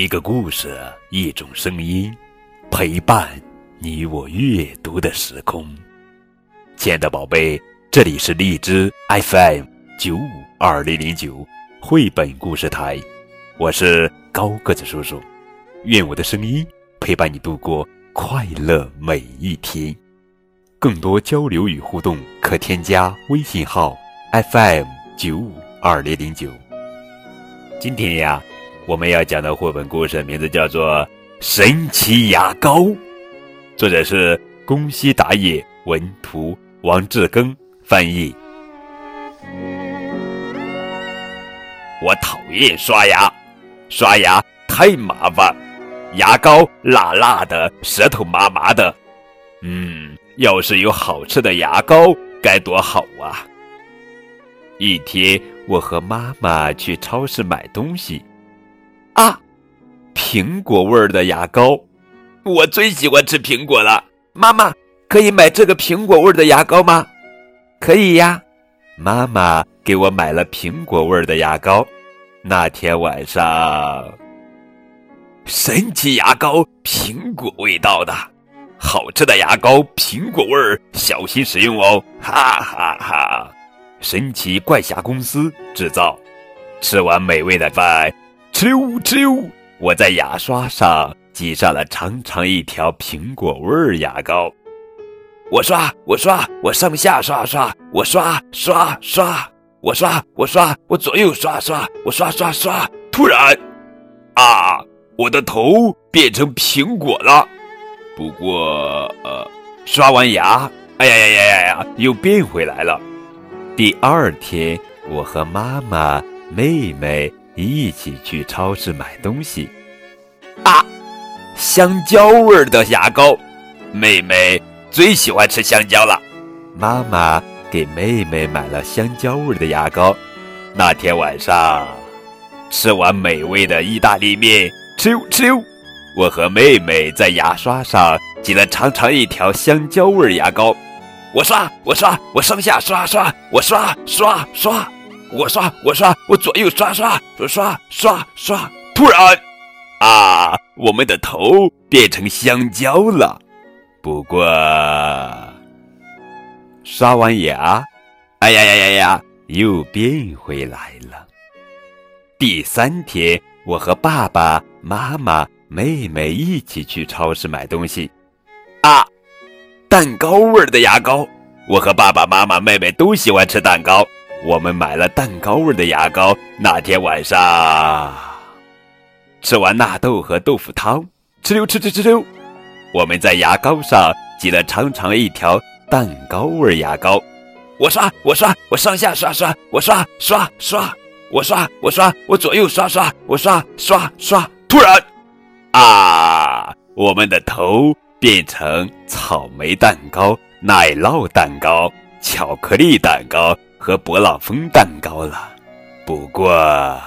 一个故事，一种声音，陪伴你我阅读的时空。亲爱的宝贝，这里是荔枝 FM 九五二零零九绘本故事台，我是高个子叔叔。愿我的声音陪伴你度过快乐每一天。更多交流与互动，可添加微信号 FM 九五二零零九。今天呀。我们要讲的绘本故事名字叫做《神奇牙膏》，作者是宫西达也，文图王志庚翻译。我讨厌刷牙，刷牙太麻烦，牙膏辣辣的，舌头麻麻的。嗯，要是有好吃的牙膏该多好啊！一天，我和妈妈去超市买东西。啊，苹果味儿的牙膏，我最喜欢吃苹果了。妈妈，可以买这个苹果味儿的牙膏吗？可以呀。妈妈给我买了苹果味儿的牙膏。那天晚上，神奇牙膏，苹果味道的，好吃的牙膏，苹果味儿，小心使用哦！哈哈哈！神奇怪侠公司制造。吃完美味的饭。哧溜哧溜，我在牙刷上挤上了长长一条苹果味儿牙膏。我刷，我刷，我上下刷刷，我刷刷刷，我刷我刷，我左右刷刷，我刷刷刷。突然，啊，我的头变成苹果了。不过，呃，刷完牙，哎呀呀呀呀呀，又变回来了。第二天，我和妈妈、妹妹。一起去超市买东西，啊，香蕉味儿的牙膏，妹妹最喜欢吃香蕉了。妈妈给妹妹买了香蕉味的牙膏。那天晚上，吃完美味的意大利面，哧溜哧溜，我和妹妹在牙刷上挤了长长一条香蕉味牙膏。我刷，我刷，我上下刷刷，我刷刷刷。我刷，我刷，我左右刷刷，刷刷刷。突然，啊，我们的头变成香蕉了。不过，刷完牙，哎呀呀呀呀，又变回来了。第三天，我和爸爸妈妈、妹妹一起去超市买东西。啊，蛋糕味儿的牙膏。我和爸爸妈妈、妹妹都喜欢吃蛋糕。我们买了蛋糕味的牙膏。那天晚上，吃完纳豆和豆腐汤，哧溜哧哧哧溜，我们在牙膏上挤了长长一条蛋糕味牙膏。我刷，我刷，我上下刷刷，我刷刷刷，我刷，我刷，我左右刷刷，我刷刷刷。突然，啊，我们的头变成草莓蛋糕、奶酪蛋糕、巧克力蛋糕。和勃朗峰蛋糕了，不过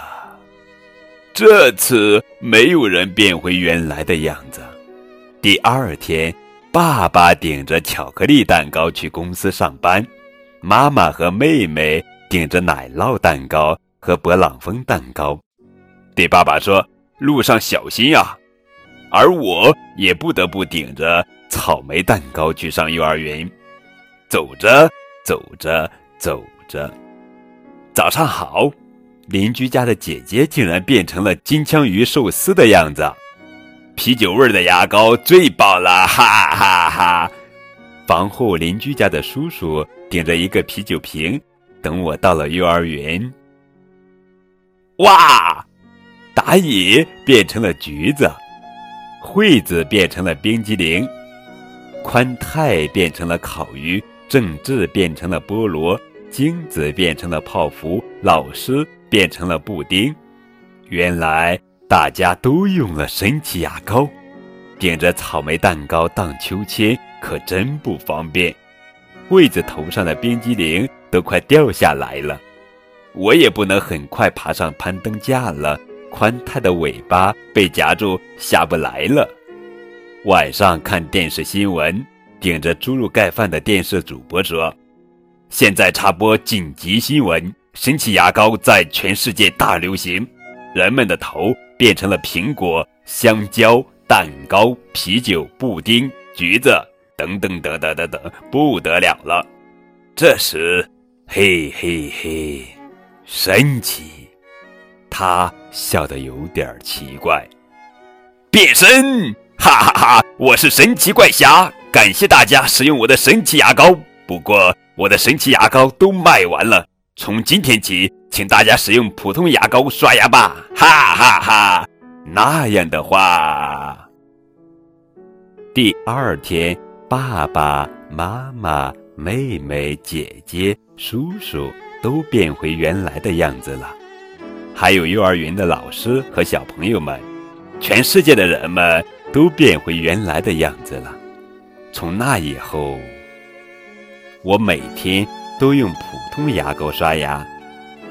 这次没有人变回原来的样子。第二天，爸爸顶着巧克力蛋糕去公司上班，妈妈和妹妹顶着奶酪蛋糕和勃朗峰蛋糕，对爸爸说：“路上小心呀。”而我也不得不顶着草莓蛋糕去上幼儿园。走着走着走。着，早上好！邻居家的姐姐竟然变成了金枪鱼寿司的样子，啤酒味的牙膏最棒了，哈哈哈！房后邻居家的叔叔顶着一个啤酒瓶，等我到了幼儿园。哇！打野变成了橘子，惠子变成了冰激凌，宽太变成了烤鱼，郑智变成了菠萝。精子变成了泡芙，老师变成了布丁。原来大家都用了神奇牙膏，顶着草莓蛋糕荡秋千可真不方便。位子头上的冰激凌都快掉下来了，我也不能很快爬上攀登架了。宽太的尾巴被夹住，下不来了。晚上看电视新闻，顶着猪肉盖饭的电视主播说。现在插播紧急新闻：神奇牙膏在全世界大流行，人们的头变成了苹果、香蕉、蛋糕、啤酒、布丁、橘子等等等等等等，不得了了。这时，嘿嘿嘿，神奇！他笑得有点奇怪。变身，哈哈哈！我是神奇怪侠，感谢大家使用我的神奇牙膏。不过，我的神奇牙膏都卖完了，从今天起。请大家使用普通牙膏刷牙吧，哈哈哈！那样的话，第二天，爸爸妈妈、妹妹、姐姐、叔叔都变回原来的样子了，还有幼儿园的老师和小朋友们，全世界的人们都变回原来的样子了。从那以后，我每天都用普通牙膏刷牙。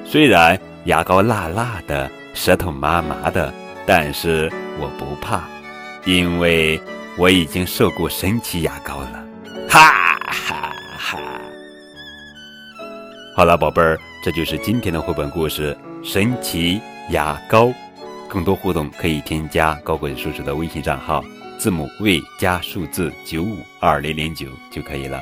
虽然牙膏辣辣的，舌头麻麻的，但是我不怕，因为我已经受过神奇牙膏了，哈哈哈！好了，宝贝儿，这就是今天的绘本故事《神奇牙膏》。更多互动可以添加高贵叔叔的微信账号，字母 V 加数字九五二零零九就可以了。